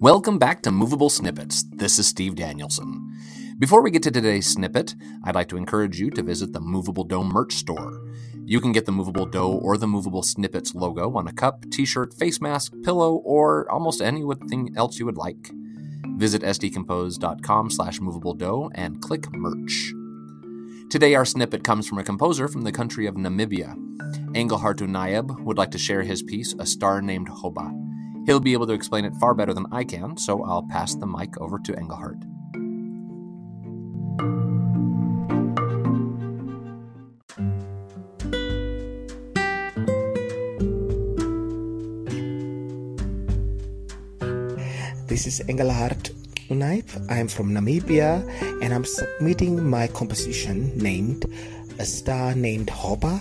Welcome back to Movable Snippets. This is Steve Danielson. Before we get to today's snippet, I'd like to encourage you to visit the Movable Dough merch store. You can get the Movable Dough or the Movable Snippets logo on a cup, t shirt, face mask, pillow, or almost anything else you would like. Visit sdcompose.com slash movable dough and click merch. Today, our snippet comes from a composer from the country of Namibia. Engelhardt Nayeb would like to share his piece, A Star Named Hoba. He'll be able to explain it far better than I can, so I'll pass the mic over to Engelhardt. This is Engelhardt Unaip. I'm from Namibia and I'm submitting my composition named A Star Named Hoba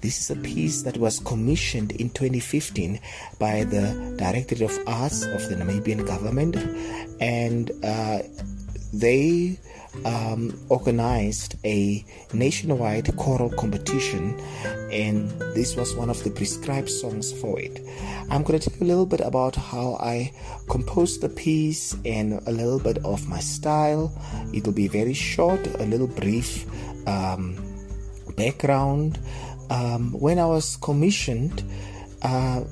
this is a piece that was commissioned in 2015 by the Directorate of Arts of the Namibian government, and uh, they um, organized a nationwide choral competition, and this was one of the prescribed songs for it. I'm going to tell you a little bit about how I composed the piece and a little bit of my style. It'll be very short, a little brief um, background um, when I was commissioned, uh,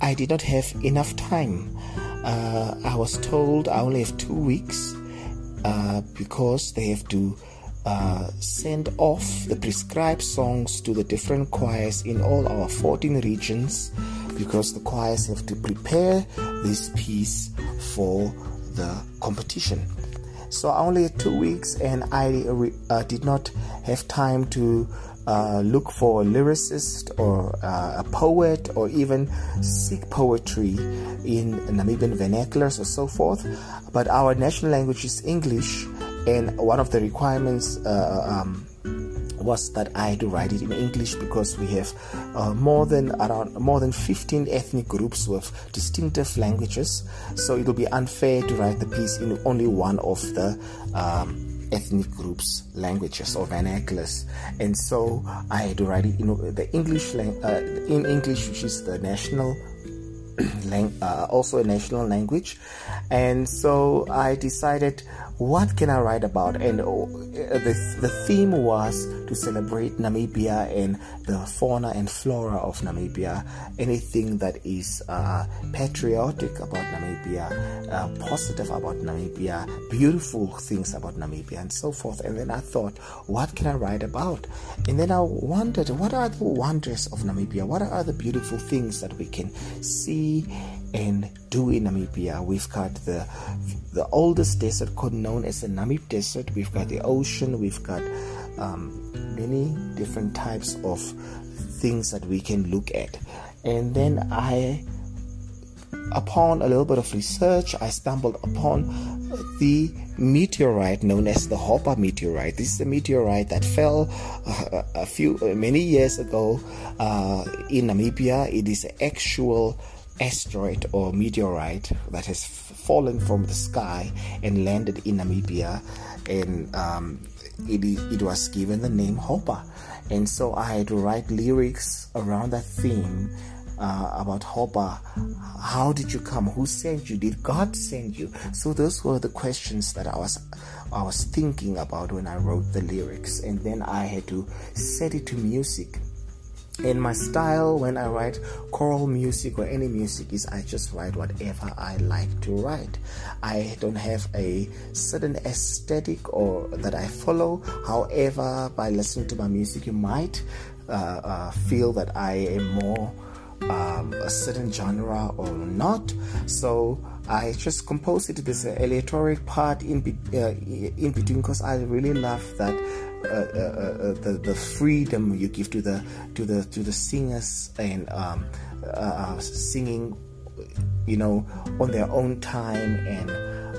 I did not have enough time. Uh, I was told I only have two weeks uh, because they have to uh, send off the prescribed songs to the different choirs in all our 14 regions because the choirs have to prepare this piece for the competition. So I only had two weeks, and I uh, did not have time to uh, look for a lyricist or uh, a poet or even seek poetry in Namibian vernaculars or so forth. But our national language is English, and one of the requirements uh, um, was that I had to write it in English because we have uh, more than around more than 15 ethnic groups with distinctive languages. So it will be unfair to write the piece in only one of the um, ethnic groups' languages or vernaculars, and so I had write it in the English uh, in English, which is the national uh, also a national language, and so I decided what can I write about? And uh, the, the theme was to celebrate Namibia and the fauna and flora of Namibia. Anything that is uh, patriotic about Namibia, uh, positive about Namibia, beautiful things about Namibia, and so forth. And then I thought, what can I write about? And then I wondered, what are the wonders of Namibia? What are the beautiful things that we can see in Namibia. We've got the the oldest desert known as the Namib Desert. We've got the ocean. We've got um, many different types of things that we can look at. And then I, upon a little bit of research, I stumbled upon the meteorite known as the Hoba meteorite. This is a meteorite that fell uh, a few many years ago uh, in Namibia. It is an actual asteroid or meteorite that has fallen from the sky and landed in Namibia, and um, it, it was given the name Hoba. And so I had to write lyrics around that theme uh, about Hoba. How did you come? Who sent you? Did God send you? So those were the questions that I was I was thinking about when I wrote the lyrics, and then I had to set it to music in my style when I write choral music or any music is I just write whatever I like to write. I don't have a certain aesthetic or that I follow. However, by listening to my music, you might uh, uh, feel that I am more um, a certain genre or not. So I just composed it. An aleatoric part in be- uh, in between because I really love that uh, uh, uh, the the freedom you give to the to the to the singers and um, singing, you know, on their own time and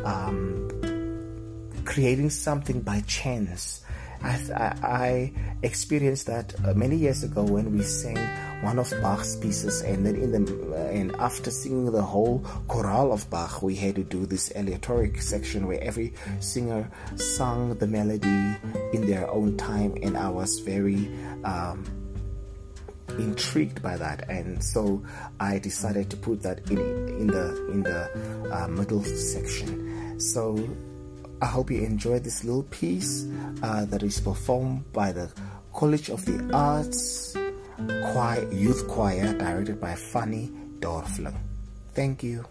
um, creating something by chance. I, I, experienced that many years ago when we sang one of Bach's pieces, and then in the and after singing the whole chorale of Bach, we had to do this aleatoric section where every singer sung the melody in their own time, and I was very um, intrigued by that, and so I decided to put that in in the in the uh, middle section. So I hope you enjoy this little piece uh, that is performed by the College of the Arts choir, Youth Choir, directed by Fanny Dorfling. Thank you.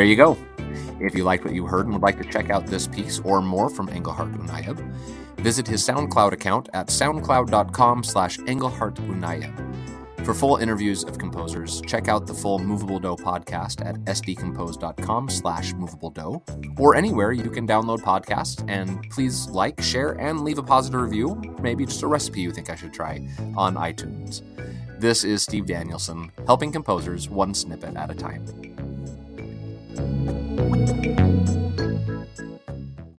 There you go. If you liked what you heard and would like to check out this piece or more from Engelhardt Unayeb, visit his SoundCloud account at soundcloud.com slash engelhardtunayeb. For full interviews of composers, check out the full Movable Dough podcast at sdcompose.com slash movable dough or anywhere you can download podcasts. And please like, share, and leave a positive review, maybe just a recipe you think I should try, on iTunes. This is Steve Danielson, helping composers one snippet at a time. Bye.